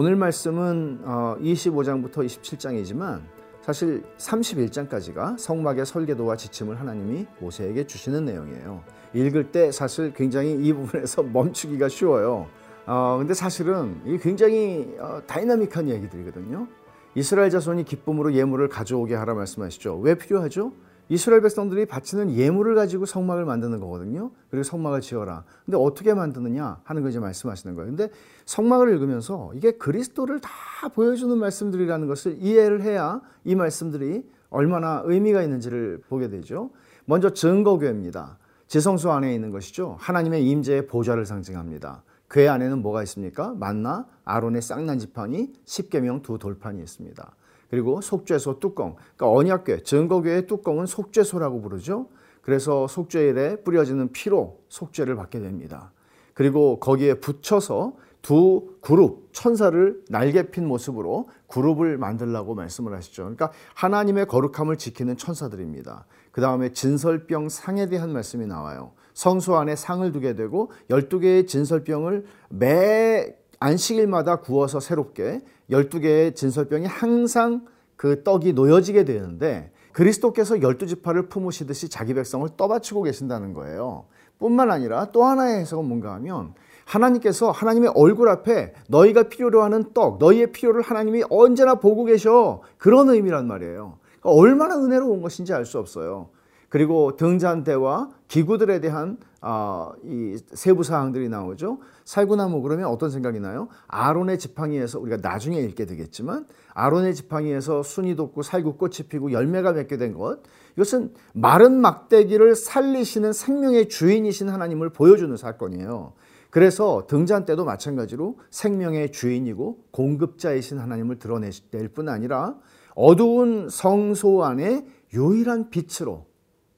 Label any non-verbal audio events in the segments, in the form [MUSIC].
오늘 말씀은 25장부터 어, 27장이지만 사실 31장까지가 성막의 설계도와 지침을 하나님이 모세에게 주시는 내용이에요. 읽을 때 사실 굉장히 이 부분에서 [LAUGHS] 멈추기가 쉬워요. 어, 근데 사실은 이게 굉장히 어, 다이나믹한 얘기들이거든요. 이스라엘 자손이 기쁨으로 예물을 가져오게 하라 말씀하시죠. 왜 필요하죠? 이스라엘 백성들이 바치는 예물을 가지고 성막을 만드는 거거든요. 그리고 성막을 지어라. 근데 어떻게 만드느냐 하는 걸 이제 말씀하시는 거예요. 근데 성막을 읽으면서 이게 그리스도를 다 보여주는 말씀들이라는 것을 이해를 해야 이 말씀들이 얼마나 의미가 있는지를 보게 되죠. 먼저 증거교회입니다. 지성소 안에 있는 것이죠. 하나님의 임재의 보좌를 상징합니다. 궤 안에는 뭐가 있습니까? 만나, 아론의 쌍난 지판이 십계명 두 돌판이 있습니다. 그리고 속죄소 뚜껑. 그러니까 언약궤, 증거궤의 뚜껑은 속죄소라고 부르죠. 그래서 속죄일에 뿌려지는 피로 속죄를 받게 됩니다. 그리고 거기에 붙여서 두 그룹 천사를 날개 핀 모습으로 그룹을 만들라고 말씀을 하시죠. 그러니까 하나님의 거룩함을 지키는 천사들입니다. 그 다음에 진설병 상에 대한 말씀이 나와요. 성소 안에 상을 두게 되고 12개의 진설병을 매 안식일마다 구워서 새롭게 12개의 진설병이 항상 그 떡이 놓여지게 되는데 그리스도께서 12지파를 품으시듯이 자기 백성을 떠받치고 계신다는 거예요. 뿐만 아니라 또 하나의 해석은 뭔가 하면 하나님께서 하나님의 얼굴 앞에 너희가 필요로 하는 떡, 너희의 필요를 하나님이 언제나 보고 계셔. 그런 의미란 말이에요. 그러니까 얼마나 은혜로운 것인지 알 수 없어요. 그리고 등잔대와 기구들에 대한 어, 이 세부 사항들이 나오죠. 살구나무 그러면 어떤 생각이 나요? 아론의 지팡이에서 우리가 나중에 읽게 되겠지만 아론의 지팡이에서 순이 돋고 살구꽃이 피고 열매가 맺게 된 것. 이것은 마른 막대기를 살리시는 생명의 주인이신 하나님을 보여주는 사건이에요. 그래서 등잔 때도 마찬가지로 생명의 주인이고 공급자이신 하나님을 드러낼 뿐 아니라 어두운 성소 안에 유일한 빛으로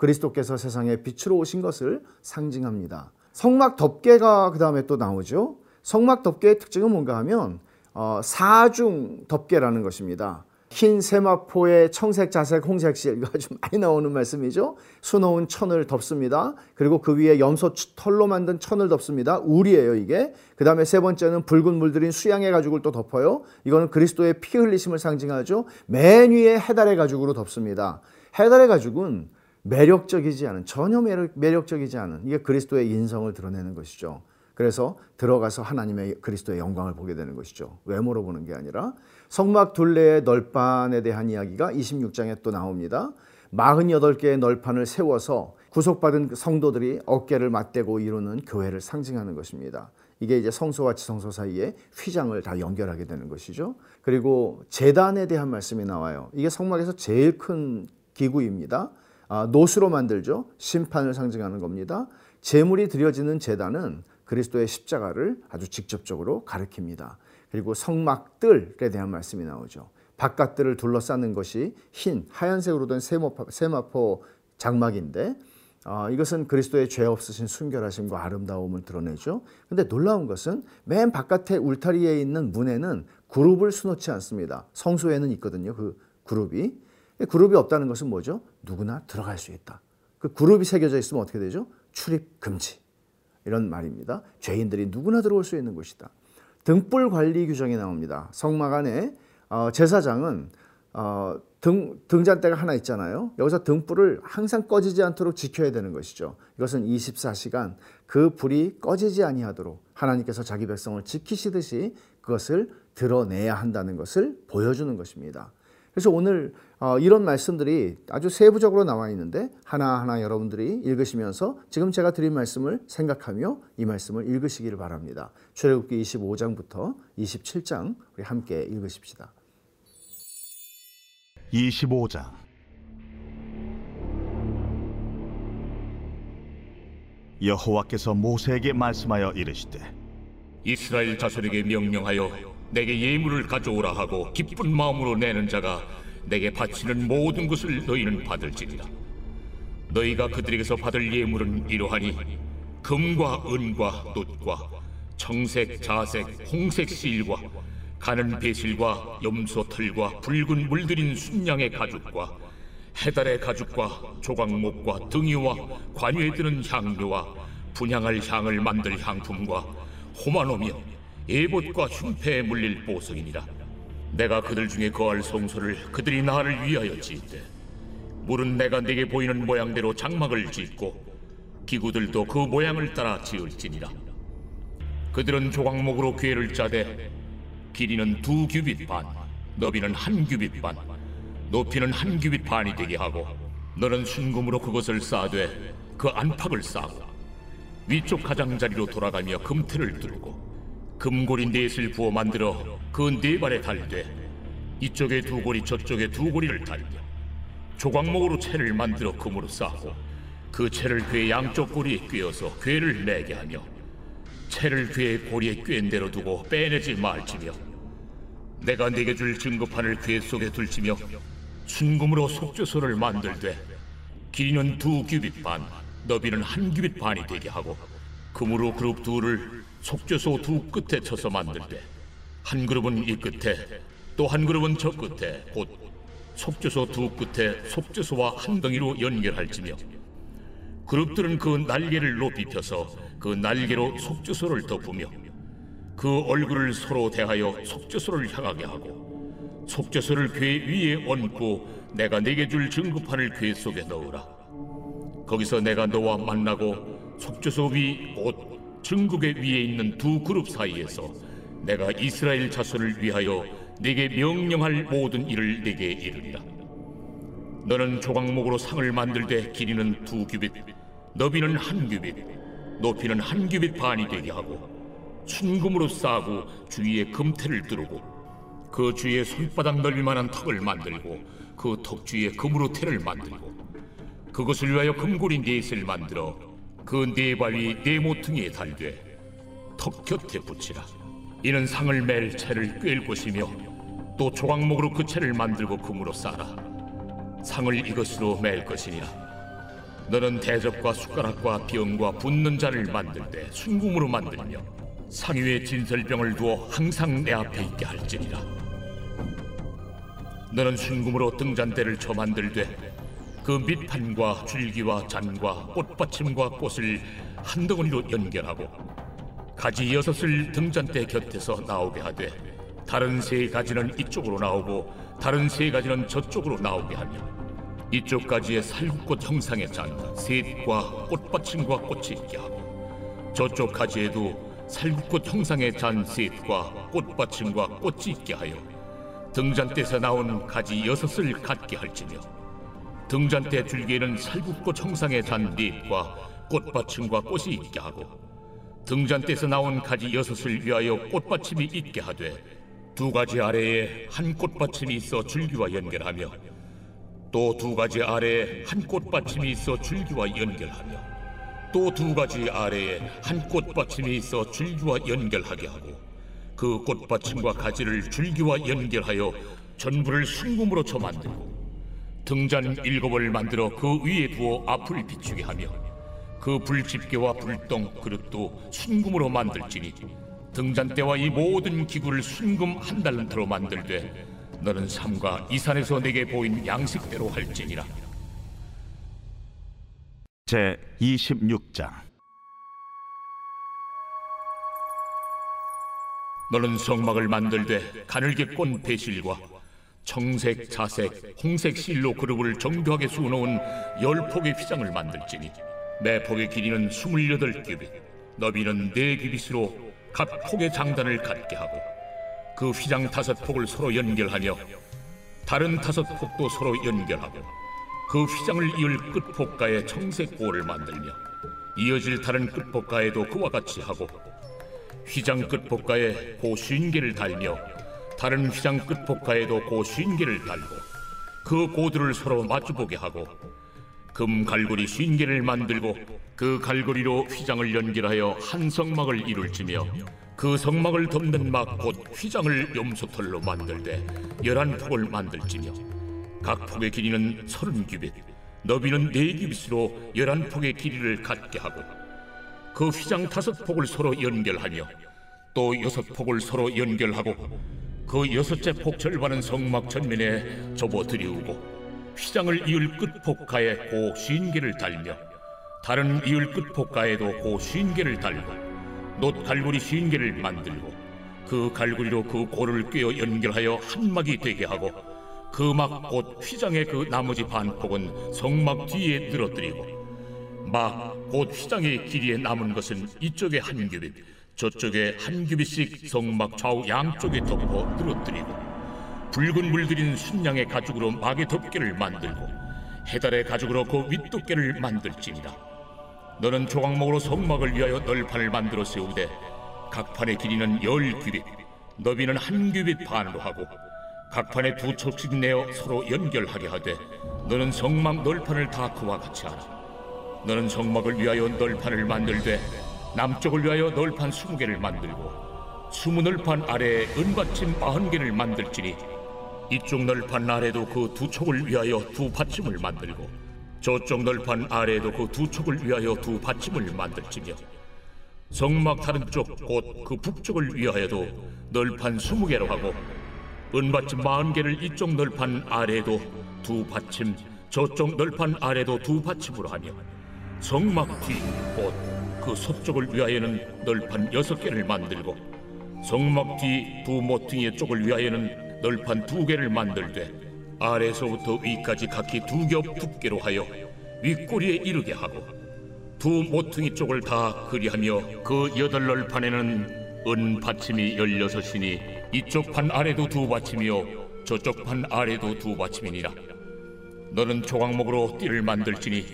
그리스도께서 세상에 빛으로 오신 것을 상징합니다. 성막 덮개가 그 다음에 또 나오죠. 성막 덮개의 특징은 뭔가 하면 어, 사중 덮개라는 것입니다. 흰 세마포에 청색, 자색, 홍색실 이거 아주 많이 나오는 말씀이죠. 수놓은 천을 덮습니다. 그리고 그 위에 염소 털로 만든 천을 덮습니다. 울이에요 이게. 그 다음에 세 번째는 붉은 물들인 수양의 가죽을 또 덮어요. 이거는 그리스도의 피 흘리심을 상징하죠. 맨 위에 해달의 가죽으로 덮습니다. 해달의 가죽은 매력적이지 않은 전혀 매력, 매력 적이지 않은 이게 그리스도의 인성을 드러내는 것이죠. 그래서 들어가서 하나님의 그리스도의 영광을 보게 되는 것이죠. 외모로 보는 게 아니라 성막 둘레의 널판에 대한 이야기가 26장에 또 나옵니다. 48개의 널판을 세워서 구속받은 성도들이 어깨를 맞대고 이루는 교회를 상징하는 것입니다. 이게 이제 성소와 지성소 사이에 휘장을 다 연결하게 되는 것이죠. 그리고 재단에 대한 말씀이 나와요. 이게 성막에서 제일 큰 기구입니다. 아, 노수로 만들죠. 심판을 상징하는 겁니다. 제물이 드려지는 제단은 그리스도의 십자가를 아주 직접적으로 가리킵니다. 그리고 성막들에 대한 말씀이 나오죠. 바깥들을 둘러싸는 것이 흰 하얀색으로 된 세마포, 세마포 장막인데 어, 이것은 그리스도의 죄 없으신 순결하심과 아름다움을 드러내죠. 근데 놀라운 것은 맨 바깥에 울타리에 있는 문에는 그룹을 수놓지 않습니다. 성소에는 있거든요. 그 그룹이. 그룹이 없다는 것은 뭐죠? 누구나 들어갈 수 있다. 그 그룹이 새겨져 있으면 어떻게 되죠? 출입 금지. 이런 말입니다. 죄인들이 누구나 들어올 수 있는 곳이다. 등불 관리 규정이 나옵니다. 성막 안에 어, 제사장은 어, 등, 등잔대가 하나 있잖아요. 여기서 등불을 항상 꺼지지 않도록 지켜야 되는 것이죠. 이것은 24시간 그 불이 꺼지지 아니하도록 하나님께서 자기 백성을 지키시듯이 그것을 드러내야 한다는 것을 보여주는 것입니다. 그래서 오늘 어, 이런 말씀들이 아주 세부적으로 나와 있는데 하나하나 여러분들이 읽으시면서 지금 제가 드린 말씀을 생각하며 이 말씀을 읽으시기를 바랍니다. 출애굽기 25장부터 27장 우리 함께 읽으십시다. 25장 여호와께서 모세에게 말씀하여 이르시되 이스라엘 자손에게 명령하여 내게 예물을 가져오라 하고 기쁜 마음으로 내는 자가 내게 바치는 모든 것을 너희는 받을지니라. 너희가 그들에게서 받을 예물은 이러하니 금과 은과 놋과 청색, 자색, 홍색 실과 가는 배실과 염소 털과 붉은 물들인 순양의 가죽과 해달의 가죽과 조각목과 등이와 관유에 드는 향료와 분향할 향을 만들 향품과 호마노며 예봇과 흉패에 물릴 보석이니라 내가 그들 중에 거할 성소를 그들이 나를 위하여 짓되 물은 내가 내게 보이는 모양대로 장막을 짓고 기구들도 그 모양을 따라 지을지니라. 그들은 조각목으로 궤를 짜되 길이는 두 규빗 반 너비는 한 규빗 반 높이는 한 규빗 반이 되게 하고 너는 순금으로 그것을 쌓되 그 안팎을 쌓고 위쪽 가장자리로 돌아가며 금틀을 뚫고 금고리 넷을 부어 만들어 그 네 발에 달되 이쪽에 두 고리 저쪽에 두 고리를 달며 조각목으로 채를 만들어 금으로 쌓고 그 채를 괴 양쪽 고리에 꿰어서 괴를 내게 하며 채를 괴 고리에 꿰인 대로 두고 빼내지 말지며 내가 네게 줄 증거판을 괴 속에 둘지며 순금으로 속죄소를 만들되 길이는 두 규빗 반 너비는 한 규빗 반이 되게 하고 금으로 그룹 둘을 속죄소 두 끝에 쳐서 만들되 한 그룹은 이 끝에 또 한 그룹은 저 끝에 곧 속죄소 두 끝에 속죄소와 한 덩이로 연결할지며 그룹들은 그 날개를 높이 펴서 그 날개로 속죄소를 덮으며 그 얼굴을 서로 대하여 속죄소를 향하게 하고 속죄소를 궤 위에 얹고 내가 내게 줄 증거판을 궤 속에 넣으라. 거기서 내가 너와 만나고 속죄소 위곧 증국의 위에 있는 두 그룹 사이에서 내가 이스라엘 자손을 위하여 네게 명령할 모든 일을 네게 이르리라 너는 조각목으로 상을 만들되 길이는 두 규빗 너비는 한 규빗 높이는 한 규빗 반이 되게 하고 순금으로 싸고 주위에 금태를 두르고 그 주위에 손바닥 넓이만한 턱을 만들고 그 턱 주위에 금으로 태를 만들고 그것을 위하여 금고리 넷을 만들어 그 네 발위 네 모퉁이에 달되 턱 곁에 붙이라. 이는 상을 맬 채를 꿰일 것이며 또 조각목으로 그 채를 만들고 금으로 싸라. 상을 이것으로 맬 것이니라. 너는 대접과 숟가락과 병과 붓는 잔을 만들 때 순금으로 만들며 상 위에 진설병을 두어 항상 내 앞에 있게 할지니라. 너는 순금으로 등잔대를 쳐 만들되 그 밑판과 줄기와 잔과 꽃받침과 꽃을 한 덩어리로 연결하고 가지 여섯을 등잔대 곁에서 나오게 하되 다른 세 가지는 이쪽으로 나오고 다른 세 가지는 저쪽으로 나오게 하며 이쪽 가지에 살구꽃 형상의 잔 셋과 꽃받침과 꽃이 있게 하고 저쪽 가지에도 살구꽃 형상의 잔 셋과 꽃받침과 꽃이 있게 하여 등잔대에서 나온 가지 여섯을 갖게 할지며 등잔대 줄기에는 살구꽃 형상의 잔 넷과 꽃받침과 꽃이 있게 하고 등잔대에서 나온 가지 여섯을 위하여 꽃받침이 있게 하되 두 가지 아래에 한 꽃받침이 있어 줄기와 연결하며 또 두 가지 아래에 한 꽃받침이 있어 줄기와 연결하며 또 두 가지 아래에 한 꽃받침이 있어 줄기와 연결하게 하고 그 꽃받침과 가지를 줄기와 연결하여 전부를 순금으로 쳐 만들고 등잔 일곱을 만들어 그 위에 두어 앞을 비추게 하며 그 불집게와 불똥 그릇도 순금으로 만들지니 등잔대와 이 모든 기구를 순금 한 달란트로 만들되 너는 삼가 이 산에서 내게 보인 양식대로 할지니라. 제 26장. 너는 성막을 만들되 가늘게 꼰 배실과 청색, 자색, 홍색 실로 그룹을 정교하게 수놓은 열 폭의 휘장을 만들지니 매 폭의 길이는 스물여덟 규빗, 너비는 네 규빗으로 각 폭의 장단을 갖게 하고 그 휘장 다섯 폭을 서로 연결하며 다른 다섯 폭도 서로 연결하고 그 휘장을 이을 끝폭가에 청색 고를 만들며 이어질 다른 끝폭가에도 그와 같이 하고 휘장 끝폭가에 고 쉰개를 달며 다른 휘장 끝폭가에도 고 쉰개를 달고 그 고들을 서로 마주보게 하고 금 갈고리 쉰개를 만들고 그 갈고리로 휘장을 연결하여 한 성막을 이룰지며 그 성막을 덮는 막 곧 휘장을 염소털로 만들되 열한 폭을 만들지며 각 폭의 길이는 서른 규빗 너비는 네 규빗으로 열한 폭의 길이를 갖게 하고 그 휘장 다섯 폭을 서로 연결하며 또 여섯 폭을 서로 연결하고 그 여섯째 폭 절반은 성막 전면에 접어 들이우고 휘장을 이을 끝 폭가에 고 쉰개를 달며 다른 이을 끝 폭가에도 고 쉰개를 달고 놋 갈고리 쉰개를 만들고 그 갈고리로 그 고를 꿰어 연결하여 한 막이 되게 하고 그 막 곧 휘장의 그 나머지 반폭은 성막 뒤에 늘어뜨리고 막 곧 휘장의 길이에 남은 것은 이쪽에 한 규빗 저쪽에 한 규빗씩 성막 좌우 양쪽에 덮어 늘어뜨리고 붉은 물들인 순양의 가죽으로 막의 덮개를 만들고 해달의 가죽으로 그 윗덮개를 만들지니라. 너는 조각목으로 성막을 위하여 널판을 만들어 세우되 각 판의 길이는 열 규빗 너비는 한 규빗 반으로 하고 각 판에 두 척씩 내어 서로 연결하게 하되 너는 성막 널판을 다 그와 같이 하라. 너는 성막을 위하여 널판을 만들되 남쪽을 위하여 널판 스무 개를 만들고 스무 널판 아래에 은받침 마흔 개를 만들지니 이쪽 널판 아래도 그 두 촉을 위하여 두 받침을 만들고 저쪽 널판 아래에도 그 두 촉을 위하여 두 받침을 만들지며 성막 다른 쪽 곧 그 북쪽을 위하여도 널판 스무 개로 하고 은받침 마흔 개를 이쪽 널판 아래에도 두 받침 저쪽 널판 아래도 두 받침으로 하며 성막 뒤곧 그 서쪽을 위하여는 널판 여섯 개를 만들고 성막 뒤 두 모퉁이의 쪽을 위하여는 널판 두 개를 만들되 아래서부터 위까지 각기 두 겹 두께로 하여 윗꼬리에 이르게 하고 두 모퉁이 쪽을 다 그리하며 그 여덟 널판에는 은 받침이 열여섯이니 이쪽 판 아래도 두 받침이요 저쪽 판 아래도 두 받침이니라. 너는 조각목으로 띠를 만들지니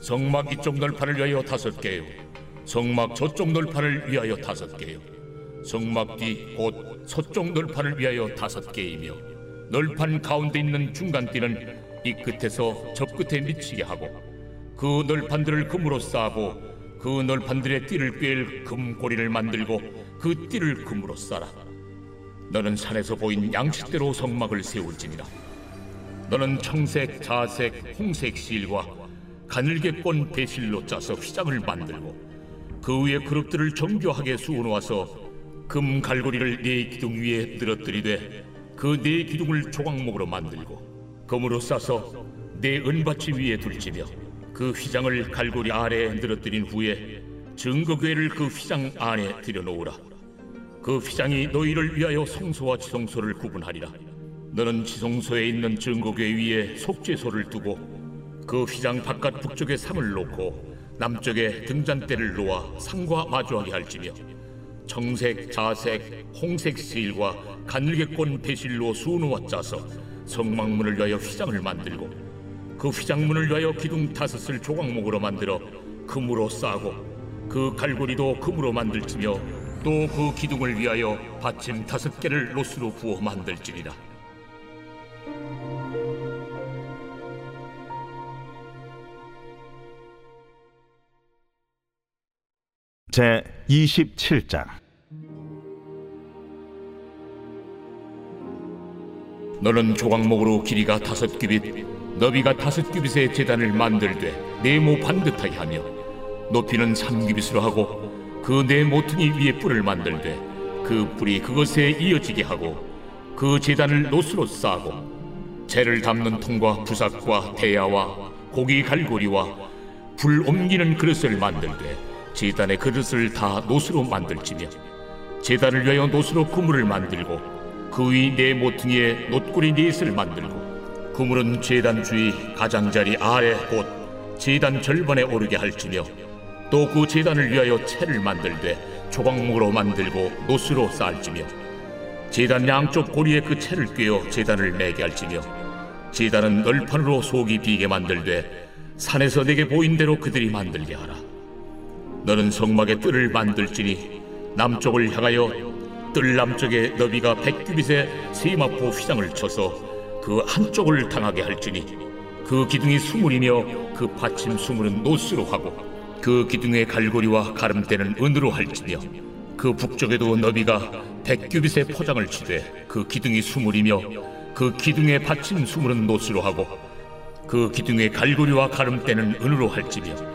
성막 이쪽 널판을 위하여 다섯 개요 성막 저쪽 널판을 위하여 다섯 개요. 성막 뒤 곧 서쪽 널판을 위하여 다섯 개이며 널판 가운데 있는 중간 띠는 이 끝에서 저 끝에 미치게 하고 그 널판들을 금으로 싸고 그 널판들의 띠를 꿰일 금고리를 만들고 그 띠를 금으로 싸라. 너는 산에서 보인 양식대로 성막을 세울지니라. 너는 청색, 자색, 홍색 실과 가늘게 꼰 배실로 짜서 휘장을 만들고 그 위에 그릇들을 정교하게 수놓아서 금 갈고리를 네 기둥 위에 늘어뜨리되 그 네 기둥을 조각목으로 만들고 금으로 싸서 네 은받침 위에 둘지며 그 휘장을 갈고리 아래에 늘어뜨린 후에 증거궤를 그 휘장 안에 들여놓으라. 그 휘장이 너희를 위하여 성소와 지성소를 구분하리라. 너는 지성소에 있는 증거궤 위에 속죄소를 두고 그 휘장 바깥 북쪽에 상을 놓고 남쪽에 등잔대를 놓아 상과 마주하게 할지며 청색, 자색, 홍색 실과 가늘게 꼰 배실로 수놓아 짜서 성막문을 위하여 휘장을 만들고 그 휘장문을 위하여 기둥 다섯을 조각목으로 만들어 금으로 싸고 그 갈고리도 금으로 만들지며 또 그 기둥을 위하여 받침 다섯 개를 로스로 부어 만들지니라 제 27장. 너는 조각목으로 길이가 다섯 규빗, 너비가 다섯 규빗의 재단을 만들되 네모 반듯하게 하며 높이는 삼 규빗으로 하고 그 네 모퉁이 위에 뿔을 만들되 그 뿔이 그것에 이어지게 하고 그 재단을 노수로 싸고 재를 담는 통과 부삭과 대야와 고기 갈고리와 불 옮기는 그릇을 만들되 재단의 그릇을 다 노수로 만들지며 재단을 위하여 노수로 그물을 만들고 그 위 네 모퉁이에 놋구리 넷을 만들고 그물은 재단 주위 가장자리 아래 곧 재단 절반에 오르게 할지며 또그 재단을 위하여 채를 만들되 조각목으로 만들고 노수로 쌓을지며 재단 양쪽 고리에 그 채를 꿰어 재단을 매게 할지며 재단은 널판으로 속이 비게 만들되 산에서 내게 보인 대로 그들이 만들게 하라 너는 성막의 뜰을 만들지니 남쪽을 향하여 뜰 남쪽에 너비가 백규빗의 세마포 휘장을 쳐서 그 한쪽을 당하게 할지니 그 기둥이 수물이며 그 받침 수물은 노스로 하고 그 기둥의 갈고리와 가름대는 은으로 할지며 그 북쪽에도 너비가 백규빗의 포장을 치되 그 기둥이 수물이며 그 기둥의 받침 수물은 노스로 하고 그 기둥의 갈고리와 가름대는 은으로 할지며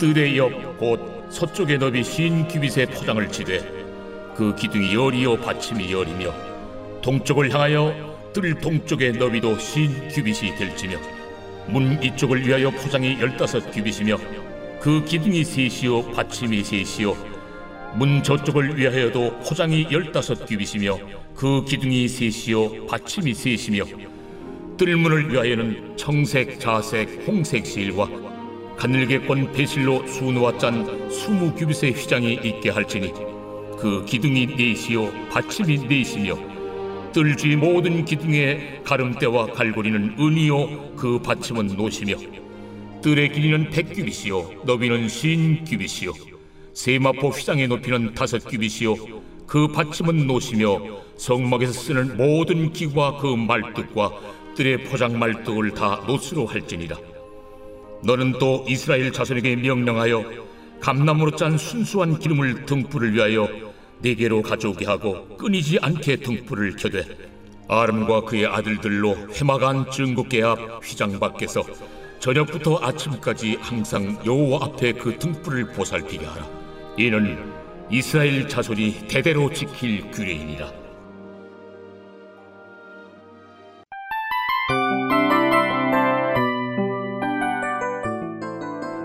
뜰의 옆 곧 서쪽의 너비 흰 규빗의 포장을 치되 그 기둥이 열이요 받침이 열이며 동쪽을 향하여 뜰 동쪽의 너비도 흰 규빗이 될지며 문 이쪽을 위하여 포장이 열다섯 규빗이며 그 기둥이 셋이요 받침이 셋이요 문 저쪽을 위하여도 포장이 열다섯 규빗이며 그 기둥이 셋이요 받침이 셋이며 뜰문을 위하여는 청색, 자색, 홍색 실과 가늘게 꼰 배실로 수놓아 짠 스무 규빗의 휘장이 있게 할지니 그 기둥이 넷이요 받침이 넷이며 뜰주의 모든 기둥의 가름대와 갈고리는 은이요 그 받침은 노시며 뜰의 길이는 백 규빗이요 너비는 신 규빗이요 세마포 휘장의 높이는 다섯 규빗이요 그 받침은 노시며 성막에서 쓰는 모든 기구와 그 말뚝과 뜰의 포장 말뚝을 다 노스로 할지니라 너는 또 이스라엘 자손에게 명령하여 감나무로 짠 순수한 기름을 등불을 위하여 네게로 가져오게 하고 끊이지 않게 등불을 켜되 아름과 그의 아들들로 해마간 증거계 앞 휘장 밖에서 저녁부터 아침까지 항상 여호와 앞에 그 등불을 보살피게 하라. 이는 이스라엘 자손이 대대로 지킬 규례이니라.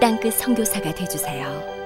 땅끝 성교사가 되주세요